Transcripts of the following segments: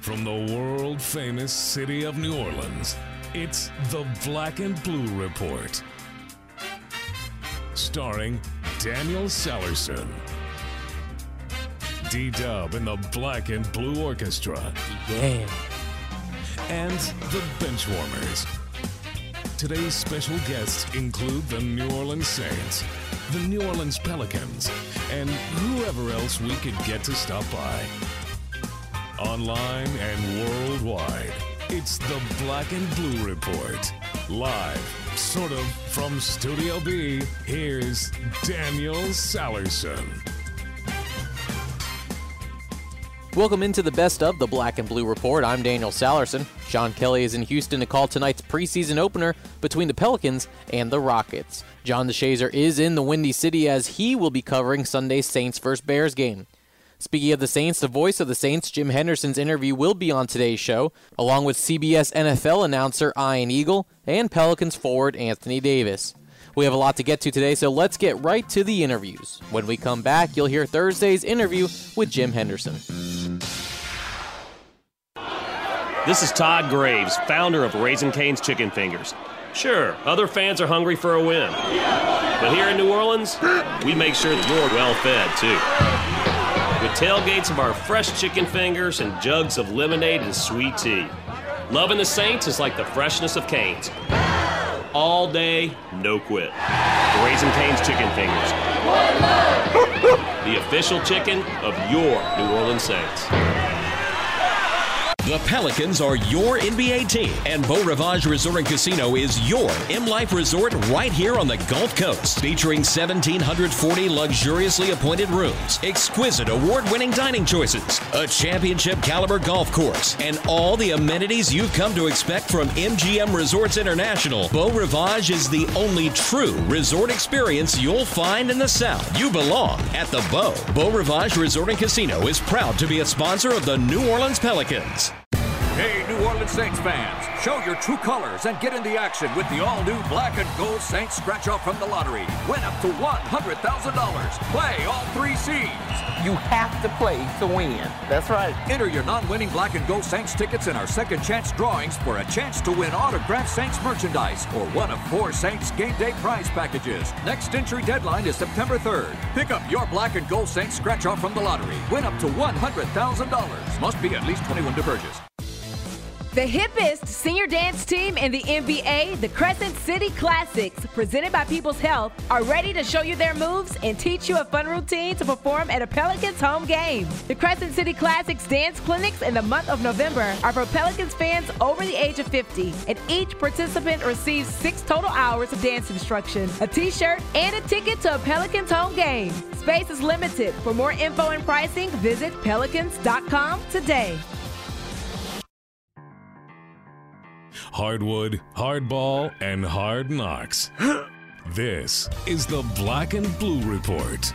From the world famous city of New Orleans, it's the Black and Blue Report. Starring Daniel Sellerson. D Dub and the Black and Blue Orchestra. Yeah. And the Benchwarmers. Today's special guests include the New Orleans Saints, the New Orleans Pelicans, and whoever else we could get to stop by. Online and worldwide, it's the Black and Blue Report. Live, sort of, from Studio B, here's Daniel Sallerson. Welcome into the best of the Black and Blue Report. I'm Daniel Sallerson. Sean Kelly is in Houston to call tonight's preseason opener between the Pelicans and the Rockets. John DeShazier is in the Windy City as he will be covering Sunday's Saints vs. Bears game. Speaking of the Saints, the voice of the Saints, Jim Henderson's interview will be on today's show, along with CBS NFL announcer Ian Eagle and Pelicans forward Anthony Davis. We have a lot to get to today, so let's get right to the interviews. When we come back, you'll hear Thursday's interview with Jim Henderson. This is Todd Graves, founder of Raising Cane's Chicken Fingers. Sure, other fans are hungry for a win. But here in New Orleans, we make sure you're well fed, too. Tailgates of our fresh chicken fingers and jugs of lemonade and sweet tea. Loving the Saints is like the freshness of Cane's. All day, no quit. Raising Cane's Chicken Fingers. the official chicken of your New Orleans Saints. The Pelicans are your NBA team, and Beau Rivage Resort and Casino is your M Life Resort right here on the Gulf Coast, featuring 1,740 luxuriously appointed rooms, exquisite award winning dining choices, a championship caliber golf course, and all the amenities you've come to expect from MGM Resorts International. Beau Rivage is the only true resort experience you'll find in the South. You belong at the Beau. Beau Rivage Resort and Casino is proud to be a sponsor of the New Orleans Pelicans. Hey, Orleans Saints fans, show your true colors and get in the action with the all-new black and gold Saints scratch-off from the lottery. Win up to $100,000. Play all three seeds. You have to play to win. That's right. Enter your non-winning black and gold Saints tickets in our second chance drawings for a chance to win autographed Saints merchandise or one of four Saints game day prize packages. Next entry deadline is September 3rd. Pick up your black and gold Saints scratch-off from the lottery. Win up to $100,000. Must be at least 21 to purchase. The hippest senior dance team in the NBA, the Crescent City Classics, presented by People's Health, are ready to show you their moves and teach you a fun routine to perform at a Pelicans home game. The Crescent City Classics dance clinics in the month of November are for Pelicans fans over the age of 50, and each participant receives six total hours of dance instruction, a t shirt, and a ticket to a Pelicans home game. Space is limited. For more info and pricing, visit pelicans.com today. Hardwood, hardball, and hard knocks. this is the Black and Blue Report.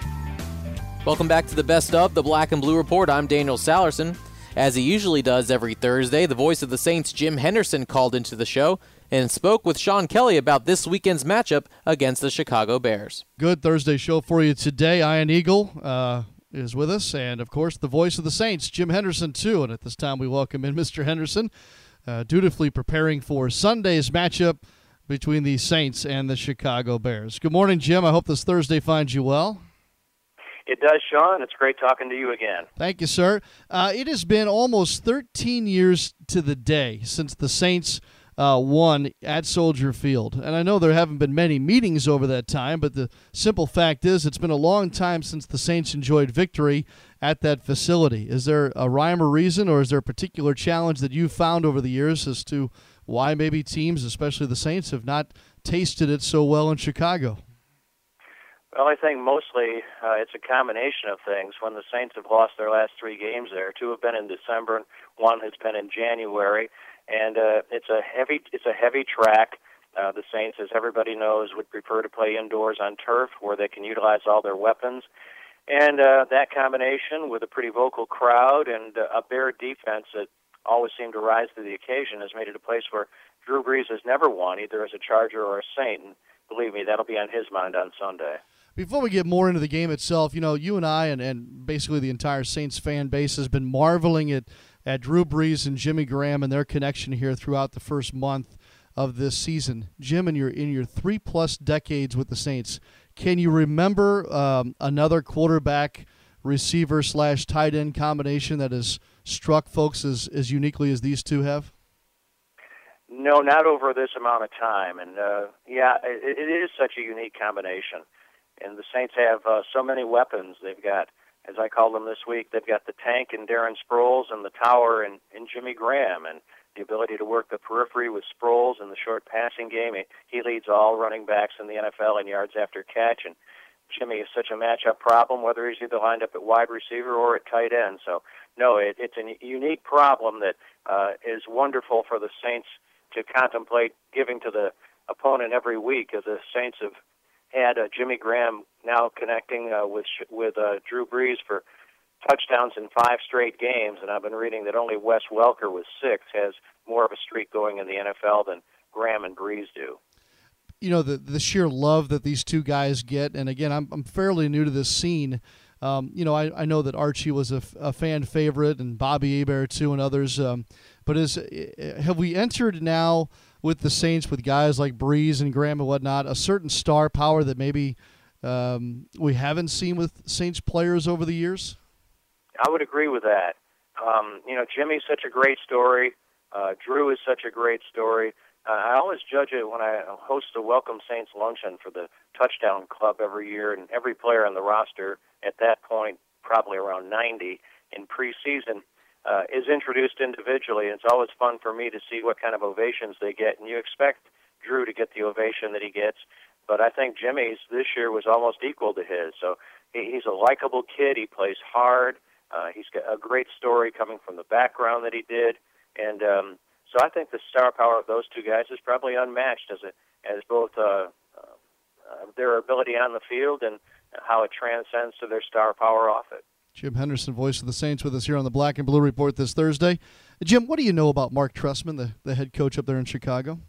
Welcome back to the best of the Black and Blue Report. I'm Daniel Sallerson. As he usually does every Thursday, the voice of the Saints, Jim Henderson, called into the show and spoke with Sean Kelly about this weekend's matchup against the Chicago Bears. Good Thursday show for you today. Ian Eagle uh, is with us, and of course, the voice of the Saints, Jim Henderson, too. And at this time, we welcome in Mr. Henderson uh, dutifully preparing for Sunday's matchup between the Saints and the Chicago Bears. Good morning, Jim. I hope this Thursday finds you well. It does, Sean. It's great talking to you again. Thank you, sir. Uh, it has been almost 13 years to the day since the Saints uh, won at Soldier Field. And I know there haven't been many meetings over that time, but the simple fact is it's been a long time since the Saints enjoyed victory at that facility. Is there a rhyme or reason, or is there a particular challenge that you've found over the years as to why maybe teams, especially the Saints, have not tasted it so well in Chicago? Well, I think mostly uh, it's a combination of things. When the Saints have lost their last three games there, two have been in December, and one has been in January and uh, it's a heavy it's a heavy track. Uh, the Saints, as everybody knows, would prefer to play indoors on turf where they can utilize all their weapons. And uh, that combination with a pretty vocal crowd and uh, a Bear defense that always seemed to rise to the occasion has made it a place where Drew Brees has never won, either as a Charger or a Saint. And believe me, that'll be on his mind on Sunday. Before we get more into the game itself, you know, you and I and, and basically the entire Saints fan base has been marveling at, at Drew Brees and Jimmy Graham and their connection here throughout the first month of this season. Jim, in your in your three plus decades with the Saints, can you remember um, another quarterback receiver slash tight end combination that has struck folks as, as uniquely as these two have? No, not over this amount of time. And uh, yeah, it, it is such a unique combination. And the Saints have uh, so many weapons. They've got, as I called them this week, they've got the tank and Darren Sproles and the tower and, and Jimmy Graham and the ability to work the periphery with Sproles in the short passing game. He, leads all running backs in the NFL in yards after catch. And Jimmy is such a matchup problem, whether he's either lined up at wide receiver or at tight end. So, no, it, it's a unique problem that uh, is wonderful for the Saints to contemplate giving to the opponent every week. As the Saints have had uh, Jimmy Graham now connecting uh, with with uh, Drew Brees for touchdowns in five straight games, and I've been reading that only Wes Welker with six has more of a streak going in the NFL than Graham and Brees do. You know the the sheer love that these two guys get, and again, I'm I'm fairly new to this scene. Um, you know, I, I know that Archie was a, fan favorite, and Bobby Hebert too, and others. Um, but is have we entered now with the Saints with guys like Brees and Graham and whatnot a certain star power that maybe um, we haven't seen with Saints players over the years? I would agree with that. Um, you know, Jimmy's such a great story. Uh, Drew is such a great story. Uh, I always judge it when I host the Welcome Saints luncheon for the Touchdown Club every year, and every player on the roster at that point, probably around 90 in preseason, uh, is introduced individually. It's always fun for me to see what kind of ovations they get, and you expect Drew to get the ovation that he gets, but I think Jimmy's this year was almost equal to his. So he's a likable kid. He plays hard. He's got a great story coming from the background that he did, and um, so I think the star power of those two guys is probably unmatched as a, as both uh, uh, their ability on the field and how it transcends to their star power off it. Jim Henderson, voice of the Saints, with us here on the Black and Blue Report this Thursday. Jim, what do you know about Mark Trestman, the, the head coach up there in Chicago?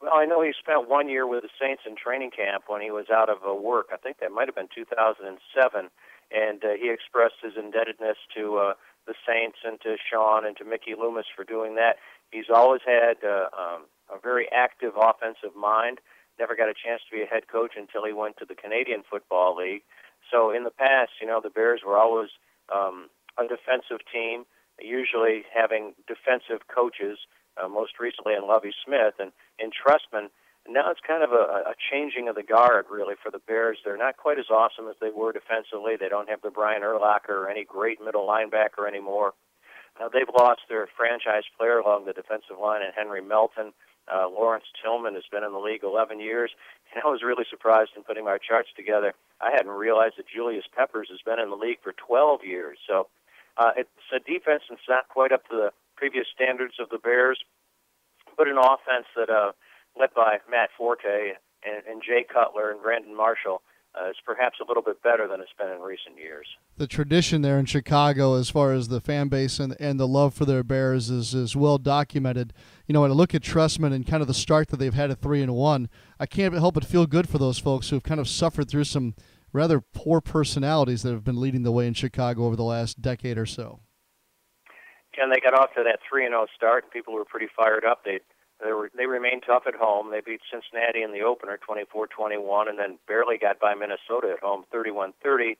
Well, I know he spent one year with the Saints in training camp when he was out of uh, work. I think that might have been 2007, and uh, he expressed his indebtedness to uh, the Saints and to Sean and to Mickey Loomis for doing that. He's always had uh, um, a very active offensive mind. Never got a chance to be a head coach until he went to the Canadian Football League. So in the past, you know, the Bears were always um, a defensive team, usually having defensive coaches. Uh, most recently in Lovie Smith and in Trestman. Now it's kind of a, a changing of the guard, really, for the Bears. They're not quite as awesome as they were defensively. They don't have the Brian Urlacher or any great middle linebacker anymore. Uh, they've lost their franchise player along the defensive line, and Henry Melton. Uh, Lawrence Tillman has been in the league 11 years, and I was really surprised in putting my charts together. I hadn't realized that Julius Peppers has been in the league for 12 years. So uh, it's a defense that's not quite up to the previous standards of the Bears, but an offense that, uh, led by Matt Forte and, and Jay Cutler and Brandon Marshall, uh, is perhaps a little bit better than it's been in recent years. The tradition there in Chicago, as far as the fan base and, and the love for their Bears, is is well documented. You know, when I look at Trestman and kind of the start that they've had at three and one, I can't help but feel good for those folks who have kind of suffered through some rather poor personalities that have been leading the way in Chicago over the last decade or so. And they got off to that three and zero oh start. And people were pretty fired up. They they were they remained tough at home. They beat Cincinnati in the opener 24-21 and then barely got by Minnesota at home 31-30.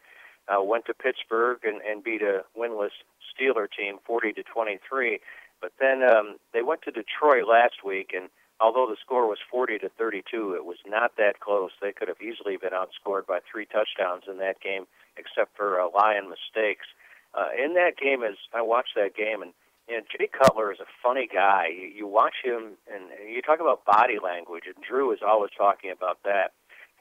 Uh, went to Pittsburgh and, and beat a winless Steeler team 40 to 23. But then um, they went to Detroit last week, and although the score was 40 to 32, it was not that close. They could have easily been outscored by three touchdowns in that game, except for uh, Lion mistakes. Uh, in that game, as I watched that game, and you know, Jay Cutler is a funny guy. You, you watch him, and you talk about body language, and Drew is always talking about that.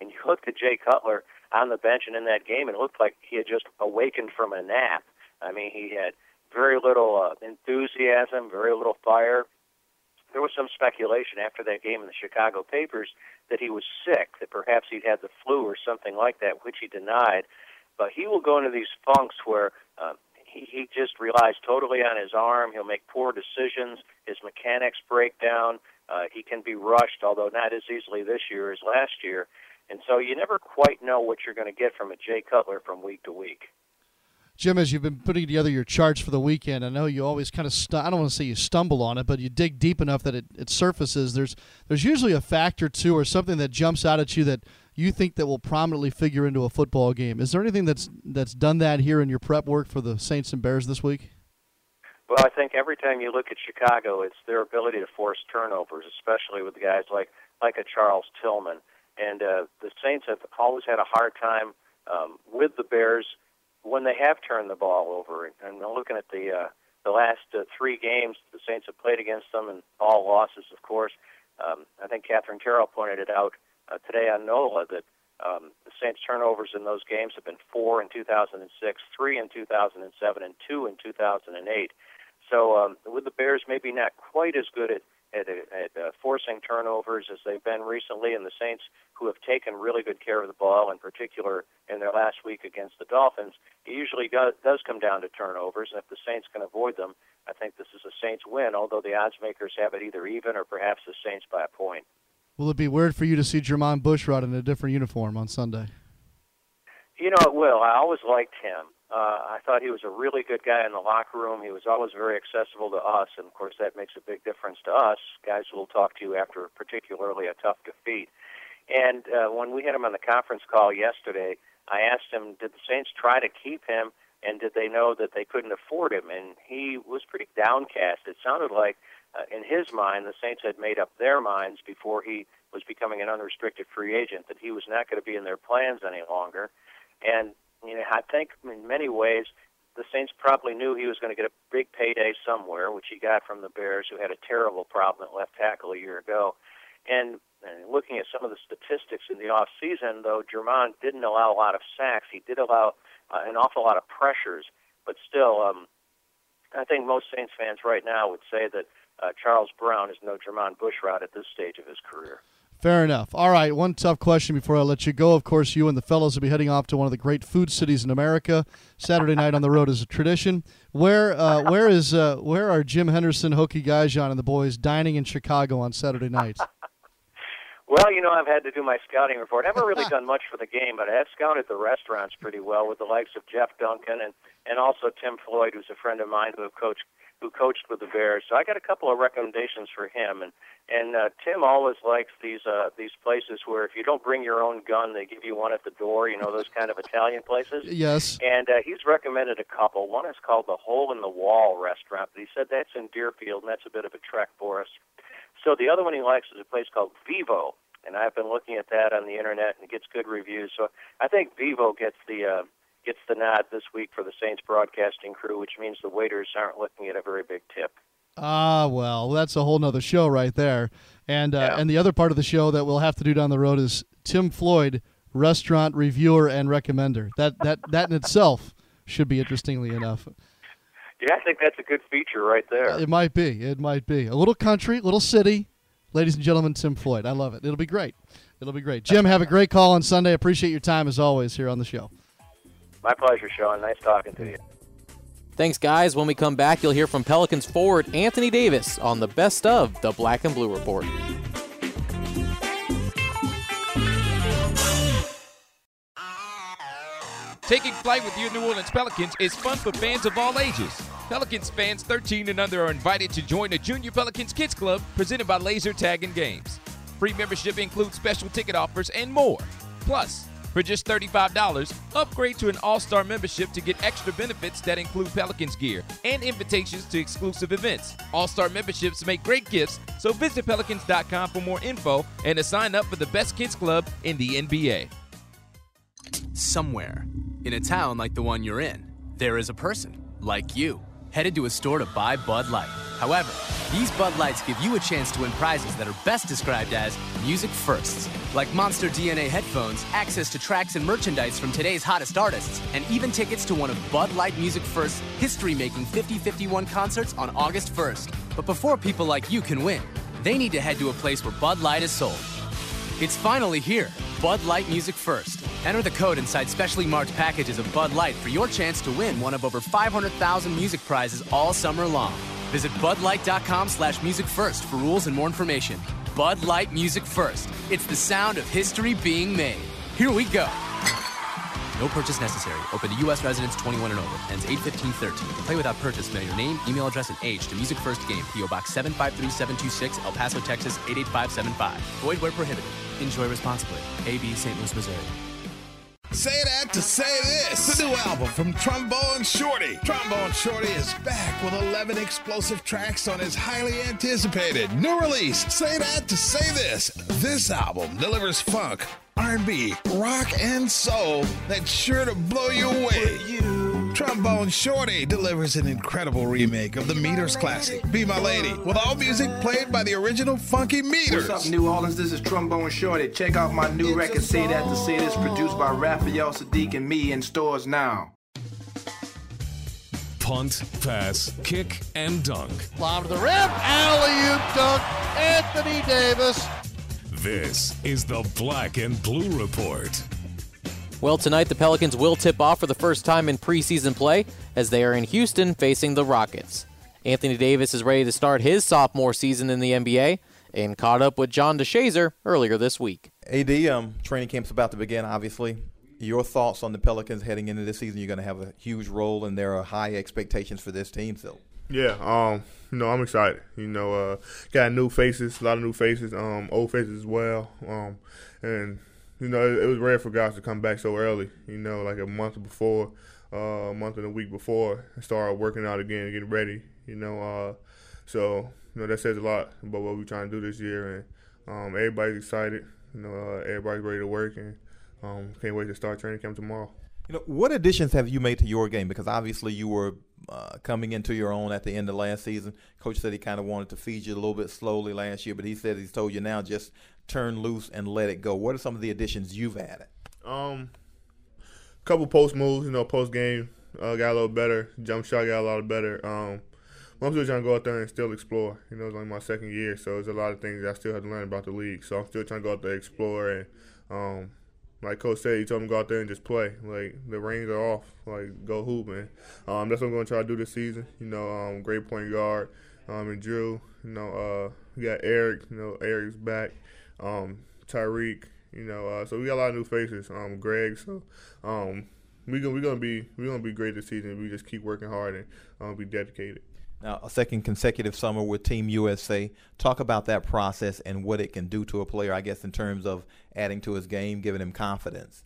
And you looked at Jay Cutler on the bench and in that game, and it looked like he had just awakened from a nap. I mean, he had very little uh, enthusiasm, very little fire. There was some speculation after that game in the Chicago papers that he was sick, that perhaps he'd had the flu or something like that, which he denied. But he will go into these funks where uh, he, he just relies totally on his arm. He'll make poor decisions. His mechanics break down. Uh, he can be rushed, although not as easily this year as last year. And so you never quite know what you're going to get from a Jay Cutler from week to week. Jim, as you've been putting together your charts for the weekend, I know you always kind of stu- I don't want to say you stumble on it, but you dig deep enough that it, it surfaces. There's there's usually a factor too, or something that jumps out at you that you think that will prominently figure into a football game. Is there anything that's that's done that here in your prep work for the Saints and Bears this week? Well, I think every time you look at Chicago, it's their ability to force turnovers, especially with guys like like a Charles Tillman. And uh, the Saints have always had a hard time um, with the Bears when they have turned the ball over. And looking at the uh, the last uh, three games the Saints have played against them, and all losses, of course. Um, I think Catherine Carroll pointed it out uh, today on NOLA that um, the Saints' turnovers in those games have been four in 2006, three in 2007, and two in 2008. So um, with the Bears, maybe not quite as good at at, at uh, forcing turnovers as they've been recently, and the Saints, who have taken really good care of the ball, in particular in their last week against the Dolphins, it usually does, does come down to turnovers, and if the Saints can avoid them, I think this is a Saints win, although the odds makers have it either even or perhaps the Saints by a point. Will it be weird for you to see Jermon Bushrod in a different uniform on Sunday? You know, it will. I always liked him. Uh, I thought he was a really good guy in the locker room. He was always very accessible to us, and of course that makes a big difference to us, guys who will talk to you after particularly a tough defeat. And uh, when we had him on the conference call yesterday, I asked him, did the Saints try to keep him, and did they know that they couldn't afford him? And he was pretty downcast. It sounded like, uh, in his mind, the Saints had made up their minds before he was becoming an unrestricted free agent that he was not going to be in their plans any longer. And you know, I think in many ways the Saints probably knew he was going to get a big payday somewhere, which he got from the Bears, who had a terrible problem at left tackle a year ago. And, and looking at some of the statistics in the off season, though Jermon didn't allow a lot of sacks, he did allow uh, an awful lot of pressures. But still, um, I think most Saints fans right now would say that uh, Charles Brown is no Jermon Bushrod at this stage of his career. Fair enough. All right, one tough question before I let you go. Of course, you and the fellows will be heading off to one of the great food cities in America. Saturday night on the road is a tradition. Where uh, where is uh, where are Jim Henderson, Hokie Gajan, and the boys dining in Chicago on Saturday night? Well, you know, I've had to do my scouting report. I haven't really done much for the game, but I have scouted the restaurants pretty well with the likes of Jeff Duncan and and also Tim Floyd, who's a friend of mine who have coached who coached with the Bears. So I got a couple of recommendations for him. And and uh, Tim always likes these uh, these places where if you don't bring your own gun, they give you one at the door. You know those kind of Italian places. Yes. And uh, he's recommended a couple. One is called the Hole in the Wall Restaurant. But he said that's in Deerfield, and that's a bit of a trek for us. So the other one he likes is a place called Vivo, and I've been looking at that on the internet, and it gets good reviews. So I think Vivo gets the uh, gets the nod this week for the Saints broadcasting crew, which means the waiters aren't looking at a very big tip. Ah, well, that's a whole nother show right there. And uh, Yeah. and the other part of the show that we'll have to do down the road is Tim Floyd, restaurant reviewer and recommender. That that that in itself should be interestingly enough. Yeah, I think that's a good feature right there. It might be. It might be a little country, little city. Ladies and gentlemen, Tim Floyd. I love it. It'll be great. It'll be great. Jim, have a great call on Sunday. Appreciate your time as always here on the show. My pleasure, Sean. Nice talking to you. Thanks, guys. When we come back, you'll hear from Pelicans forward Anthony Davis on the best of the Black and Blue Report. Taking flight with your New Orleans Pelicans is fun for fans of all ages. Pelicans fans 13 and under are invited to join the Junior Pelicans Kids Club presented by Laser Tag and Games. Free membership includes special ticket offers and more. Plus, for just $35, upgrade to an All-Star membership to get extra benefits that include Pelicans gear and invitations to exclusive events. All-Star memberships make great gifts, so visit pelicans.com for more info and to sign up for the best kids club in the NBA. Somewhere, in a town like the one you're in, there is a person, like you, headed to a store to buy Bud Light. However, these Bud Lights give you a chance to win prizes that are best described as music firsts, like Monster DNA headphones, access to tracks and merchandise from today's hottest artists, and even tickets to one of Bud Light Music First's history making 5051 concerts on August 1st. But before people like you can win, they need to head to a place where Bud Light is sold. It's finally here. Bud Light Music First. Enter the code inside specially marked packages of Bud Light for your chance to win one of over 500,000 music prizes all summer long. Visit budlight.com slash music first for rules and more information. Bud Light Music First. It's the sound of history being made. Here we go. No purchase necessary. Open to U.S. residents 21 and over. Ends 8-15-13. Play without purchase. Mail your name, email address, and age to Music First Game. P.O. Box 753726, El Paso, Texas 88575. Void where prohibited. Enjoy responsibly. A.B. St. Louis, Missouri. Say that to say this. The new album from Trombone Shorty. Trombone Shorty is back with 11 explosive tracks on his highly anticipated new release. Say that to say this. This album delivers funk, R&B, rock, and soul that's sure to blow you away. Trombone Shorty delivers an incredible remake of the Meters classic, Be My Lady, with all music played by the original Funky Meters. What's up, New Orleans? This is Trombone Shorty. Check out my new record, Say That to Say This, produced by Raphael Saadiq and me in stores now. Punt, pass, kick, and dunk. Lob to the rim, alley oop dunk, Anthony Davis. This is the Black and Blue Report. Well, tonight the Pelicans will tip off for the first time in preseason play as they are in Houston facing the Rockets. Anthony Davis is ready to start his sophomore season in the NBA and caught up with John DeShazier earlier this week. AD, um, training camp's about to begin, obviously. Your thoughts on the Pelicans heading into this season? You're going to have a huge role, and there are high expectations for this team so. Yeah, um, you know, I'm excited. You know, uh, got new faces, a lot of new faces, um, old faces as well. Um, and you know, it, it, was rare for guys to come back so early. You know, like a month before, uh, a month and a week before, and start working out again, getting ready. You know, uh, so you know that says a lot about what we're trying to do this year, and um, everybody's excited. You know, uh, everybody's ready to work, and um, can't wait to start training camp tomorrow. You know, what additions have you made to your game? Because obviously you were uh, coming into your own at the end of last season. Coach said he kind of wanted to feed you a little bit slowly last year, but he said he's told you now just turn loose and let it go. What are some of the additions you've added? Um, couple post moves, you know, post game uh, got a little better. Jump shot got a lot better. Um, I'm still trying to go out there and still explore. You know, it's only my second year, so there's a lot of things I still have to learn about the league. So I'm still trying to go out there and explore and um, like Coach said, he told me to go out there and just play. Like the reins are off. Like go hoop, man. Um, that's what I'm going to try to do this season. You know, um, great point guard. Um, and Jrue. You know, uh, we got Eric. You know, Eric's back. Um, Tyreke. You know, uh, so we got a lot of new faces. Um, Greg. So, um, we gonna we gonna be we gonna be great this season. We just keep working hard and um, be dedicated. Now, a second consecutive summer with Team USA. Talk about that process and what it can do to a player, I guess, in terms of adding to his game, giving him confidence.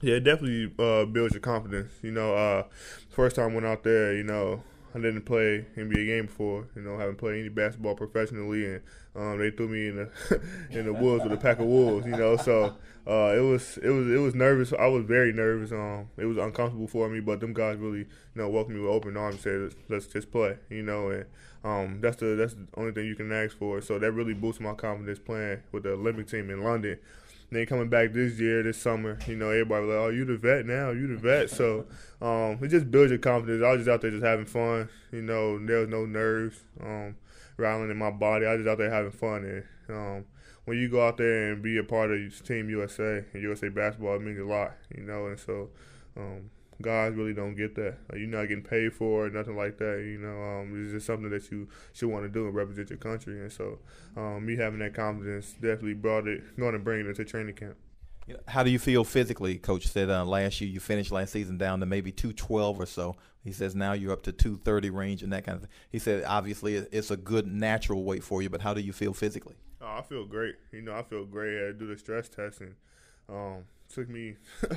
Yeah, it definitely uh, builds your confidence. You know, uh, first time I went out there, you know, I didn't play NBA game before. You know, haven't played any basketball professionally, and um, they threw me in the in the woods with a pack of wolves. You know, so uh, it was it was it was nervous. I was very nervous. Um, it was uncomfortable for me, but them guys really you know welcomed me with open arms. And said let's just play. You know, and um, that's the that's the only thing you can ask for. So that really boosted my confidence playing with the Olympic team in London then coming back this year, this summer, you know, everybody like, "Oh, you the vet now, you the vet." So um, it just builds your confidence. I was just out there just having fun. You know, there was no nerves um, rattling in my body. I was just out there having fun. And um, when you go out there and be a part of Team USA and USA basketball, it means a lot. You know, and so um, guys really don't get that. Like, you're not getting paid for it, nothing like that. You know, um, it's just something that you should want to do and represent your country. And so, um, me having that confidence definitely brought it, going to bring it to training camp. How do you feel physically? Coach said uh, last year you finished last season down to maybe 212 or so. He says now you're up to 230 range and that kind of thing. He said obviously it's a good natural weight for you, but how do you feel physically? Oh, I feel great. You know, I feel great. I do the stress test and um, took me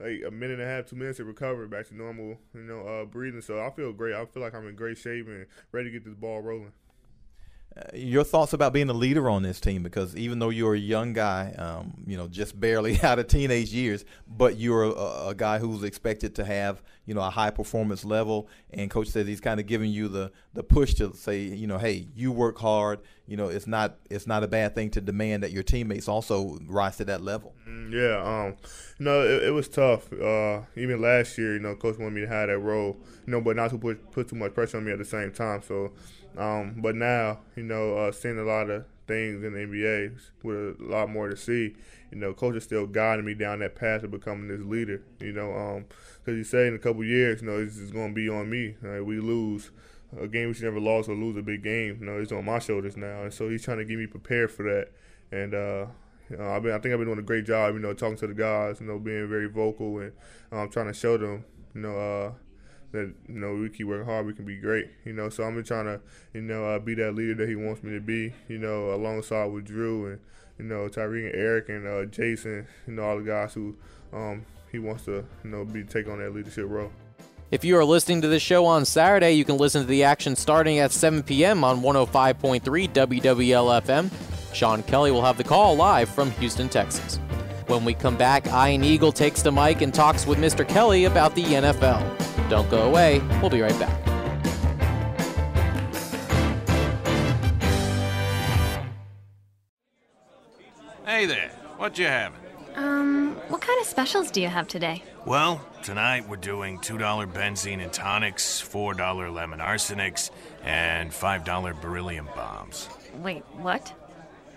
like a minute and a half, two minutes to recover back to normal, you know, uh, breathing. So I feel great. I feel like I'm in great shape and ready to get this ball rolling. Your thoughts about being a leader on this team because even though you're a young guy, um, you know, just barely out of teenage years, but you're a, a, guy who's expected to have, you know, a high performance level. And coach says he's kind of giving you the, the push to say, you know, hey, you work hard. You know, it's not it's not a bad thing to demand that your teammates also rise to that level. Mm, yeah, um, know, it, it was tough. Uh, even last year, you know, coach wanted me to have that role, you know, but not to put put too much pressure on me at the same time. So um, but now, you know, uh, seeing a lot of things in the NBA with a lot more to see, you know, coach is still guiding me down that path of becoming this leader. You know, because um, he said in a couple years, you know, this is going to be on me. Right? We lose a game we should never lost or lose a big game. You know, it's on my shoulders now, and so he's trying to get me prepared for that. And uh, you know, I mean, I think I've been doing a great job. You know, talking to the guys. You know, being very vocal and um, trying to show them. You know. Uh, that you know we keep working hard, we can be great. You know, so I'm just trying to you know uh, be that leader that he wants me to be. You know, alongside with Jrue and you know Tyreke and Eric and uh, Jason. You know, all the guys who um, he wants to you know be take on that leadership role. If you are listening to this show on Saturday, you can listen to the action starting at 7 p.m. on 105.3 WWL FM. Sean Kelly will have the call live from Houston, Texas. When we come back, Ian Eagle takes the mic and talks with Mr. Kelly about the NFL. Don't go away. We'll be right back. Hey there, what you having? Um, what kind of specials do you have today? Well, tonight we're doing $2 benzene and tonics, $4 lemon arsenics, and $5 beryllium bombs. Wait, what?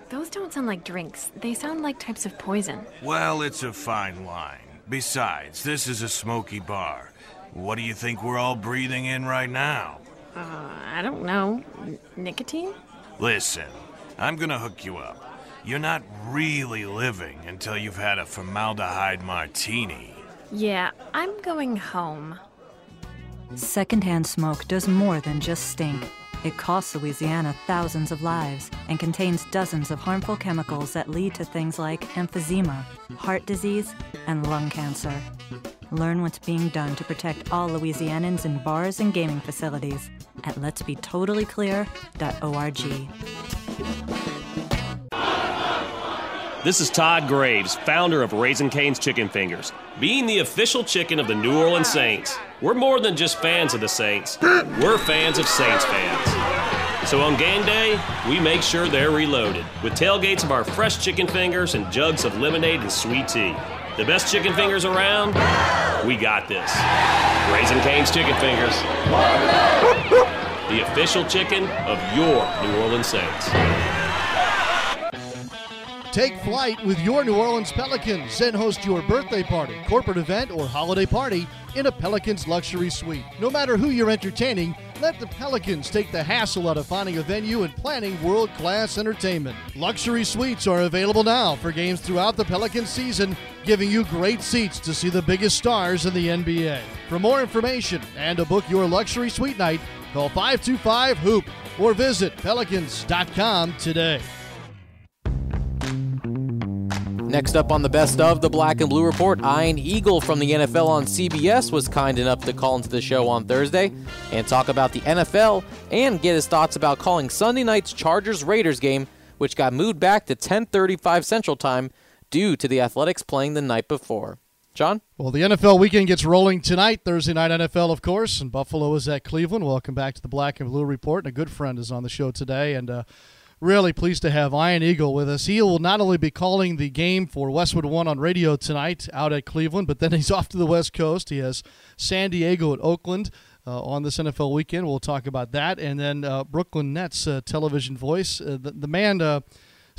Those don't sound like drinks. They sound like types of poison. Well, it's a fine line. Besides, this is a smoky bar. What do you think we're all breathing in right now? Uh, I don't know. N- nicotine? Listen, I'm gonna hook you up. You're not really living until you've had a formaldehyde martini. Yeah, I'm going home. Secondhand smoke does more than just stink. It costs Louisiana thousands of lives and contains dozens of harmful chemicals that lead to things like emphysema, heart disease, and lung cancer. Learn what's being done to protect all Louisianans in bars and gaming facilities at letsbetotallyclear.org. This is Todd Graves, founder of Raising Cane's Chicken Fingers. Being the official chicken of the New Orleans Saints, we're more than just fans of the Saints, we're fans of Saints fans. So on game day, we make sure they're reloaded with tailgates of our fresh chicken fingers and jugs of lemonade and sweet tea. The best chicken fingers around? We got this. Raising Cane's Chicken Fingers. The official chicken of your New Orleans Saints. Take flight with your New Orleans Pelicans and host your birthday party, corporate event, or holiday party in a Pelicans luxury suite. No matter who you're entertaining, let the Pelicans take the hassle out of finding a venue and planning world class entertainment. Luxury suites are available now for games throughout the Pelicans season, giving you great seats to see the biggest stars in the NBA. For more information and to book your luxury suite night, call 525 Hoop or visit pelicans.com today. Next up on the best of the Black and Blue Report, Ian Eagle from the NFL on CBS was kind enough to call into the show on Thursday and talk about the NFL and get his thoughts about calling Sunday night's Chargers Raiders game, which got moved back to 10:35 Central Time due to the Athletics playing the night before. John? Well, the NFL weekend gets rolling tonight. Thursday night NFL, of course, and Buffalo is at Cleveland. Welcome back to the Black and Blue Report. And a good friend is on the show today, and uh, really pleased to have Ian Eagle with us. He will not only be calling the game for Westwood One on radio tonight out at Cleveland, but then he's off to the West Coast. He has San Diego at Oakland. Uh, on this NFL weekend, we'll talk about that, and then uh, Brooklyn Nets uh, television voice. Uh, the, the man uh,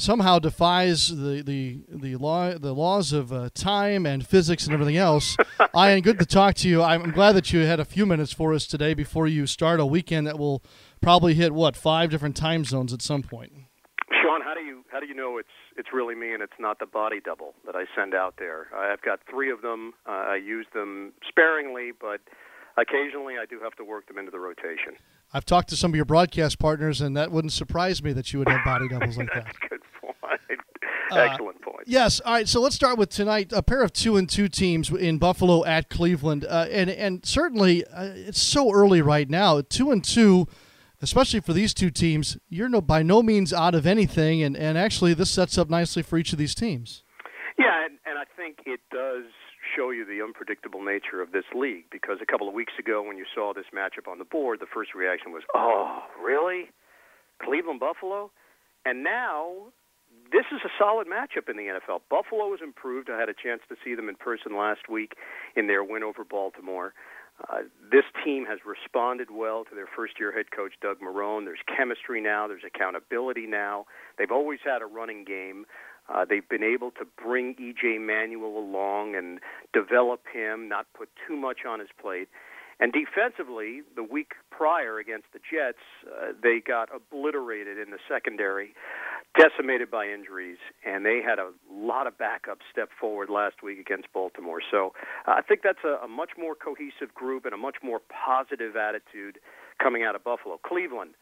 somehow defies the the the law the laws of uh, time and physics and everything else. Ian, good to talk to you. I'm glad that you had a few minutes for us today before you start a weekend that will probably hit what five different time zones at some point. Sean, how do you how do you know it's it's really me and it's not the body double that I send out there? I've got three of them. Uh, I use them sparingly, but occasionally I do have to work them into the rotation. I've talked to some of your broadcast partners, and that wouldn't surprise me that you would have body doubles like that. Good point. Excellent point. Yes. All right. So let's start with tonight. A pair of two and two teams in Buffalo at Cleveland, uh, and and certainly uh, it's so early right now. Two and two, especially for these two teams, you're no by no means out of anything, and and actually this sets up nicely for each of these teams. Yeah, and, and I think it does show you the unpredictable nature of this league because a couple of weeks ago when you saw this matchup on the board, the first reaction was, "Oh, really? Cleveland Buffalo?" And now this is a solid matchup in the NFL. Buffalo has improved. I had a chance to see them in person last week in their win over Baltimore. Uh, this team has responded well to their first year head coach, Doug Marrone. There's chemistry now, there's accountability now. They've always had a running game. Uh, they've been able to bring E.J. Manuel along and develop him, not put too much on his plate. And defensively, the week prior against the Jets, uh, they got obliterated in the secondary, decimated by injuries, and they had a lot of backups step forward last week against Baltimore. So uh, I think that's a, a much more cohesive group and a much more positive attitude coming out of Buffalo. Cleveland.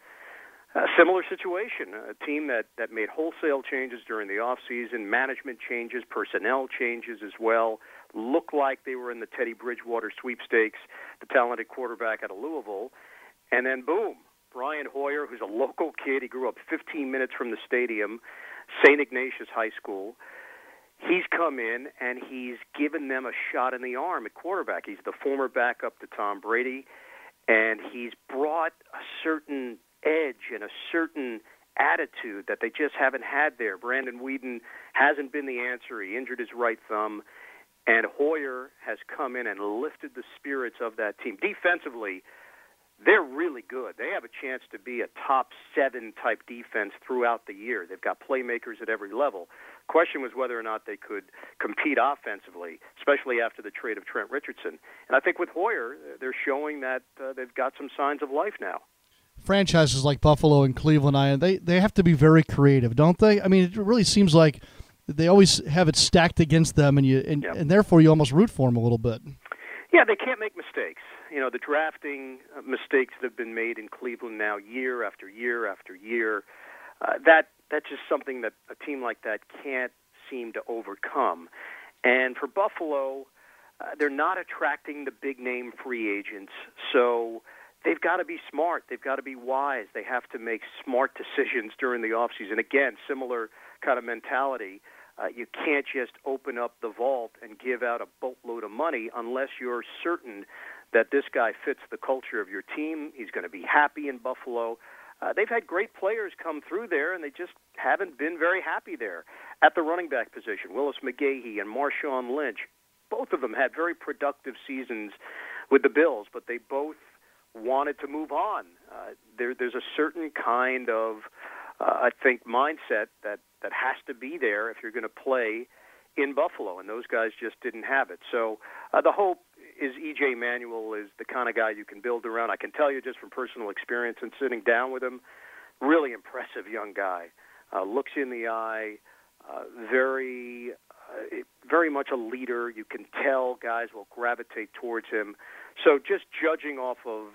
A similar situation, a team that, that made wholesale changes during the offseason, management changes, personnel changes as well looked like they were in the Teddy Bridgewater sweepstakes, the talented quarterback out of Louisville. And then, boom, Brian Hoyer, who's a local kid. He grew up 15 minutes from the stadium, St. Ignatius High School. He's come in and he's given them a shot in the arm at quarterback. He's the former backup to Tom Brady, and he's brought a certain edge and a certain attitude that they just haven't had there. Brandon Weeden hasn't been the answer. He injured his right thumb. And Hoyer has come in and lifted the spirits of that team. Defensively, they're really good. They have a chance to be a top seven type defense throughout the year. They've got playmakers at every level. Question was whether or not they could compete offensively, especially after the trade of Trent Richardson. And I think with Hoyer, they're showing that uh, they've got some signs of life now. Franchises like Buffalo and Cleveland, Ian, they they have to be very creative, don't they? I mean, it really seems like they always have it stacked against them, and you and, yep. and therefore you almost root for them a little bit. Yeah, they can't make mistakes. You know, the drafting uh, mistakes that have been made in Cleveland now, year after year after year, uh, that that's just something that a team like that can't seem to overcome. And for Buffalo, uh, they're not attracting the big name free agents, so they've got to be smart. They've got to be wise. They have to make smart decisions during the offseason. Again, similar kind of mentality. Uh, you can't just open up the vault and give out a boatload of money unless you're certain that this guy fits the culture of your team. He's going to be happy in Buffalo. Uh, they've had great players come through there, and they just haven't been very happy there. At the running back position, Willis McGahee and Marshawn Lynch, both of them had very productive seasons with the Bills, but they both wanted to move on. Uh, there, there's a certain kind of, uh, I think, mindset that that has to be there if you're going to play in Buffalo, and those guys just didn't have it. So uh, the hope is EJ Manuel is the kind of guy you can build around. I can tell you just from personal experience and sitting down with him, really impressive young guy. Uh, looks in the eye, uh, very, uh, very much a leader. You can tell guys will gravitate towards him. So just judging off of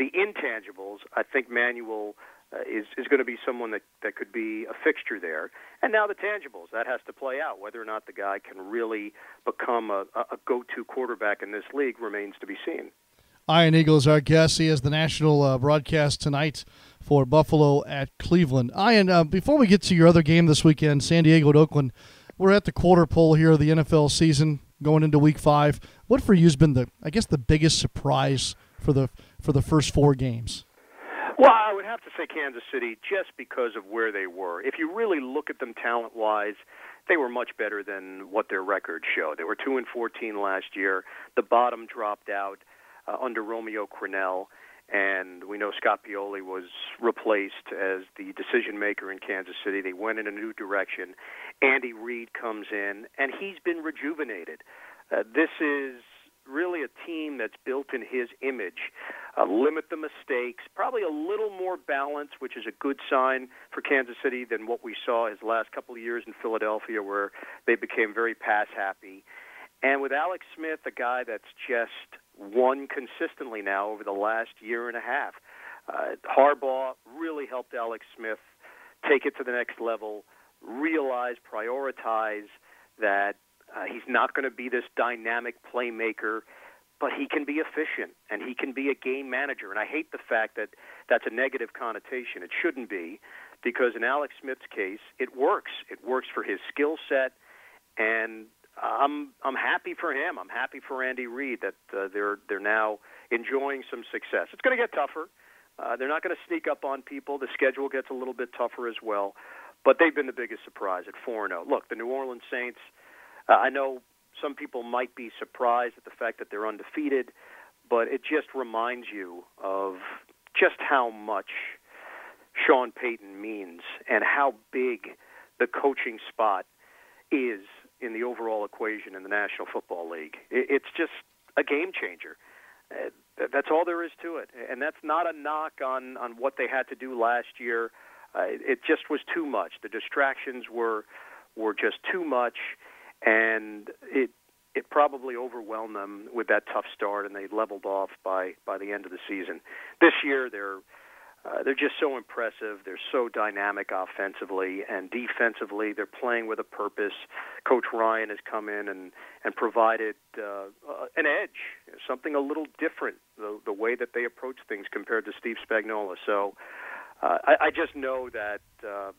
the intangibles, I think Manuel uh, is is going to be someone that that could be a fixture there. And now the tangibles that has to play out. Whether or not the guy can really become a, a go-to quarterback in this league remains to be seen. Ian Eagle is our guest. He has the national uh, broadcast tonight for Buffalo at Cleveland. Ian, uh, before we get to your other game this weekend, San Diego at Oakland, we're at the quarter pole here of the NFL season going into Week Five. What for you has been the, I guess, the biggest surprise for the for the first four games? Well, I would have to say Kansas City just because of where they were. If you really look at them talent wise, they were much better than what their record showed. They were 2 and 14 last year. The bottom dropped out uh, under Romeo Crennel and we know Scott Pioli was replaced as the decision maker in Kansas City. They went in a new direction. Andy Reid comes in, and he's been rejuvenated. Uh, this is really a team that's built in his image. Uh, limit the mistakes, probably a little more balance, which is a good sign for Kansas City than what we saw his last couple of years in Philadelphia, where they became very pass happy. And with Alex Smith, a guy that's just won consistently now over the last year and a half, uh, Harbaugh really helped Alex Smith take it to the next level, realize, prioritize that uh, he's not going to be this dynamic playmaker, but he can be efficient and he can be a game manager. And I hate the fact that that's a negative connotation. It shouldn't be, because in Alex Smith's case, it works. It works for his skill set, and I'm I'm happy for him. I'm happy for Andy Reid that uh, they're they're now enjoying some success. It's going to get tougher. Uh, they're not going to sneak up on people. The schedule gets a little bit tougher as well, but they've been the biggest surprise at four and zero. Oh. Look, the New Orleans Saints I know some people might be surprised at the fact that they're undefeated, but it just reminds you of just how much Sean Payton means and how big the coaching spot is in the overall equation in the National Football League. It's just a game changer. Uh, that's all there is to it, and that's not a knock on on what they had to do last year. Uh, it just was too much. The distractions were were just too much, and it it probably overwhelmed them with that tough start, and they leveled off by by the end of the season. This year, they're uh, they're just so impressive. They're so dynamic offensively and defensively. They're playing with a purpose. Coach Ryan has come in and and provided uh, uh, an edge, something a little different, the the way that they approach things compared to Steve Spagnuolo. So uh, I, I just know that. Uh,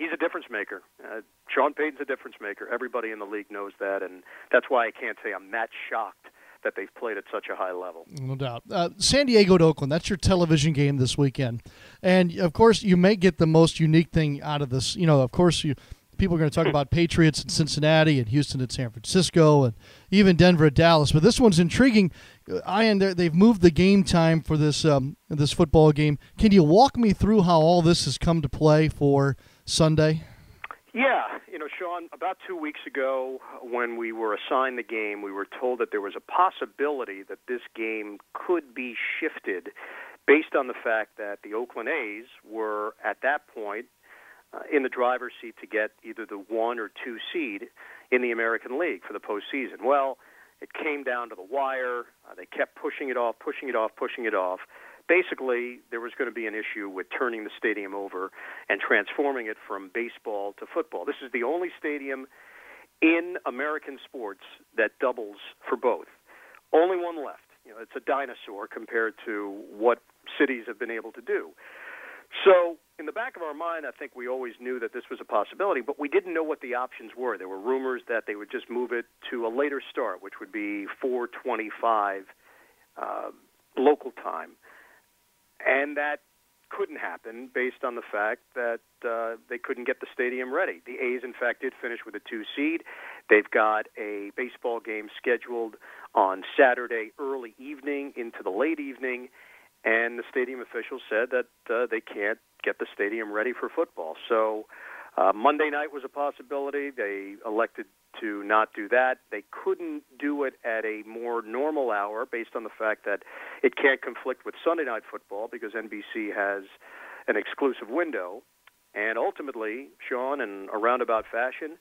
He's a difference maker. Uh, Sean Payton's a difference maker. Everybody in the league knows that, and that's why I can't say I'm that shocked that they've played at such a high level. No doubt. Uh, San Diego to Oakland, that's your television game this weekend. And of course, you may get the most unique thing out of this. You know, of course, you people are going to talk about Patriots in Cincinnati and Houston and San Francisco and even Denver at Dallas. But this one's intriguing. Uh, Ian, they've moved the game time for this um, this football game. Can you walk me through how all this has come to play for Sunday? Yeah, you know, Sean, about two weeks ago, when we were assigned the game, we were told that there was a possibility that this game could be shifted based on the fact that the Oakland A's were, at that point, uh, in the driver's seat to get either the one or two seed in the American League for the postseason. Well, it came down to the wire. Uh, they kept pushing it off, pushing it off, pushing it off basically there was going to be an issue with turning the stadium over and transforming it from baseball to football. This is the only stadium in American sports that doubles for both. Only one left. You know, it's a dinosaur compared to what cities have been able to do. So, in the back of our mind, I think we always knew that this was a possibility, but we didn't know what the options were. There were rumors that they would just move it to a later start, which would be 425 uh, local time and that couldn't happen based on the fact that uh, they couldn't get the stadium ready. The A's, in fact, did finish with a two seed. They've got a baseball game scheduled on Saturday early evening into the late evening, and the stadium officials said that uh, they can't get the stadium ready for football. So uh, Monday night was a possibility. They elected to not do that. They couldn't do it at a more normal hour based on the fact that it can't conflict with Sunday night football because NBC has an exclusive window. And ultimately, Sean, in a roundabout fashion,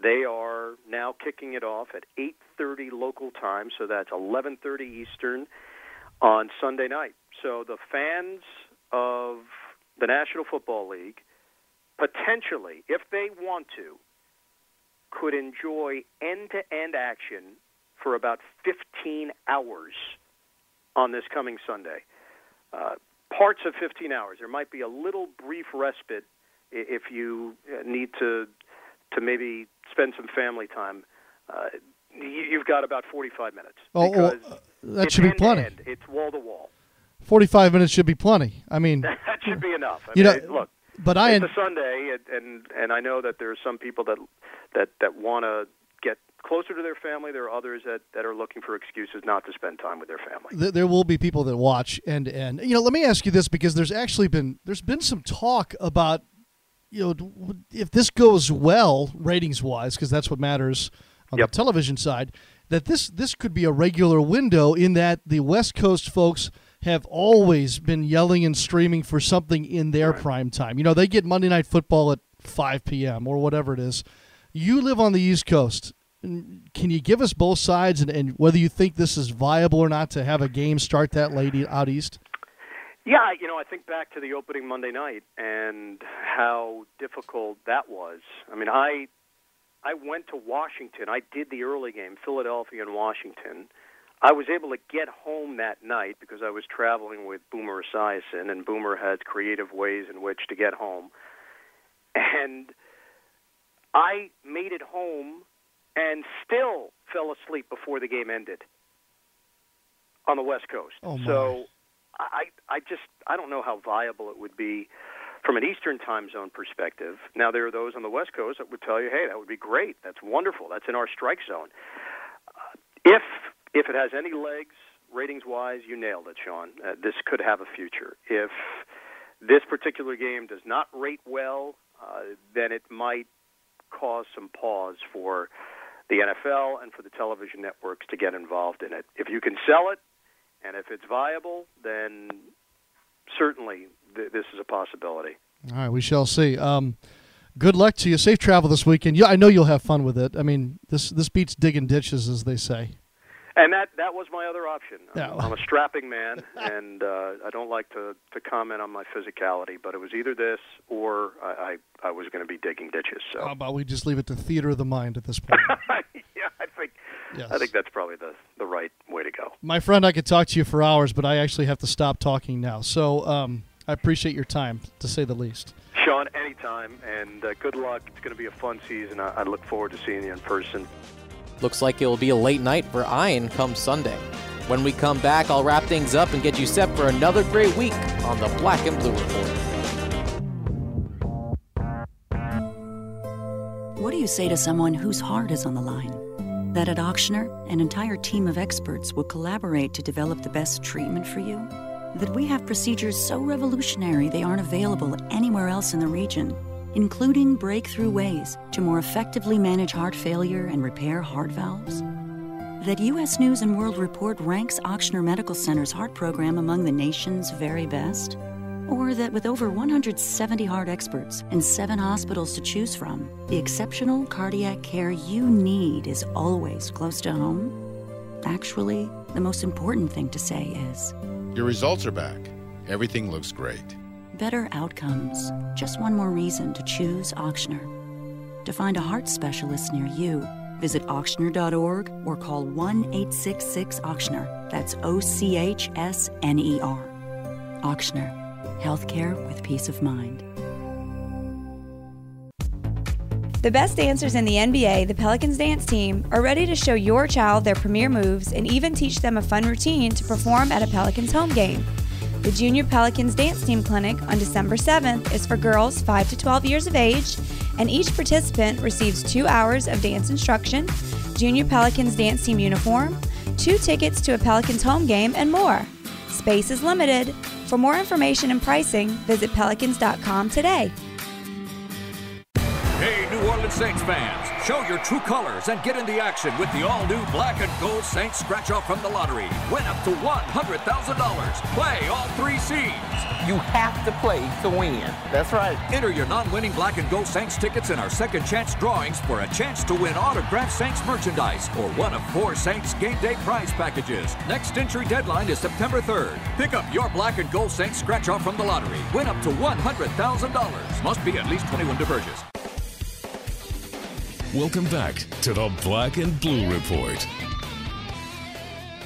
they are now kicking it off at 8:30 local time, so that's 11:30 Eastern on Sunday night. So the fans of the National Football League potentially, if they want to, could enjoy end to end action for about 15 hours on this coming Sunday. Uh, parts of 15 hours. There might be a little brief respite if you uh, need to to maybe spend some family time. Uh, you've got about 45 minutes. Oh, well, that should be plenty. End. It's wall to wall. 45 minutes should be plenty. I mean, that should be enough. I you mean, know, look, but I it's a Sunday, and, and and I know that there are some people that that that want to get closer to their family. There are others that that are looking for excuses not to spend time with their family. Th- there will be people that watch and and you know. Let me ask you this because there's actually been there's been some talk about you know if this goes well ratings wise because that's what matters on Yep. the television side that this this could be a regular window in that the West Coast folks have always been yelling and screaming for something in their prime time. You know, they get Monday night football at 5 p.m. or whatever it is. You live on the East Coast. Can you give us both sides and, and whether you think this is viable or not to have a game start that late out east? Yeah, you know, I think back to the opening Monday night and how difficult that was. I mean, I I went to Washington. I did the early game, Philadelphia and Washington. I was able to get home that night because I was traveling with Boomer Esiason, and Boomer had creative ways in which to get home. And I made it home and still fell asleep before the game ended on the West Coast. Oh, my. so I I just I don't know how viable it would be from an Eastern time zone perspective. Now there are those on the West Coast that would tell you, "Hey, that would be great. That's wonderful. That's in our strike zone." Uh, if if it has any legs, ratings wise, you nailed it, Sean. Uh, this could have a future. If this particular game does not rate well, uh, then it might cause some pause for the NFL and for the television networks to get involved in it. If you can sell it And if it's viable, then certainly th- this is a possibility. All right, we shall see. Um, good luck to you. Safe travel this weekend. Yeah, I know you'll have fun with it. I mean, this this beats digging ditches, as they say. And that that was my other option. I'm, I'm a strapping man, and uh, I don't like to to comment on my physicality, but it was either this or I I, I was going to be digging ditches. So How about we just leave it to theater of the mind at this point? yeah, I think Yes. I think that's probably the the right way to go. My friend, I could talk to you for hours, but I actually have to stop talking now. So um, I appreciate your time, to say the least. Sean, anytime, and uh, good luck. It's going to be a fun season. I, I look forward to seeing you in person. Looks like it will be a late night for Ian come Sunday. When we come back, I'll wrap things up and get you set for another great week on the Black and Blue Report. What do you say to someone whose heart is on the line? That at Ochsner, an entire team of experts will collaborate to develop the best treatment for you? That we have procedures so revolutionary they aren't available anywhere else in the region, including breakthrough ways to more effectively manage heart failure and repair heart valves? That U.S. News and World Report ranks Ochsner Medical Center's heart program among the nation's very best? Or that with over 170 heart experts and seven hospitals to choose from, the exceptional cardiac care you need is always close to home? Actually, the most important thing to say is Your results are back. Everything looks great. Better outcomes. Just one more reason to choose Ochsner. To find a heart specialist near you, visit ochsner.org or call 1 866 Ochsner. That's O C H S N E R. Ochsner. Healthcare with peace of mind. The best dancers in the NBA, the Pelicans dance team, are ready to show your child their premier moves and even teach them a fun routine to perform at a Pelicans home game. The Junior Pelicans Dance Team Clinic on December 7th is for girls 5 to 12 years of age, and each participant receives two hours of dance instruction, Junior Pelicans Dance Team uniform, two tickets to a Pelicans home game, and more. Space is limited. For more information and pricing, visit pelicans.com today. Hey, New Orleans Saints fans, show your true colors and get in the action with the all-new black and gold Saints scratch off from the lottery. Win up to $100,000. Play all three seeds. You have to play to win. That's right. Enter your non-winning black and gold Saints tickets in our second chance drawings for a chance to win autographed Saints merchandise or one of four Saints game day prize packages. Next entry deadline is September 3rd. Pick up your black and gold Saints scratch off from the lottery. Win up to $100,000. Must be at least 21 to purchase. Welcome back to the Black and Blue Report.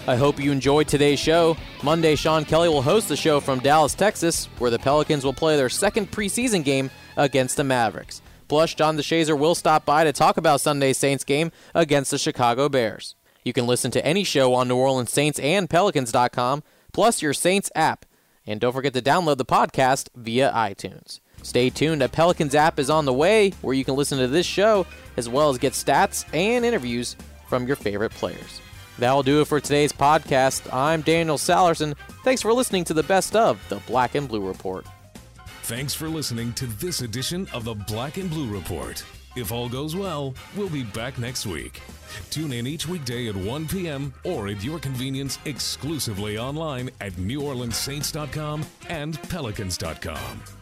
I hope you enjoyed today's show. Monday, Sean Kelly will host the show from Dallas, Texas, where the Pelicans will play their second preseason game against the Mavericks. Plus, John DeShazier will stop by to talk about Sunday's Saints game against the Chicago Bears. You can listen to any show on New Orleans Saints and Pelicans.com, plus your Saints app. And don't forget to download the podcast via iTunes. Stay tuned. A Pelicans app is on the way where you can listen to this show as well as get stats and interviews from your favorite players. That'll do it for today's podcast. I'm Daniel Salerson. Thanks for listening to the best of the Black and Blue Report. Thanks for listening to this edition of the Black and Blue Report. If all goes well, we'll be back next week. Tune in each weekday at 1 p.m. or at your convenience exclusively online at NewOrleansSaints.com and Pelicans.com.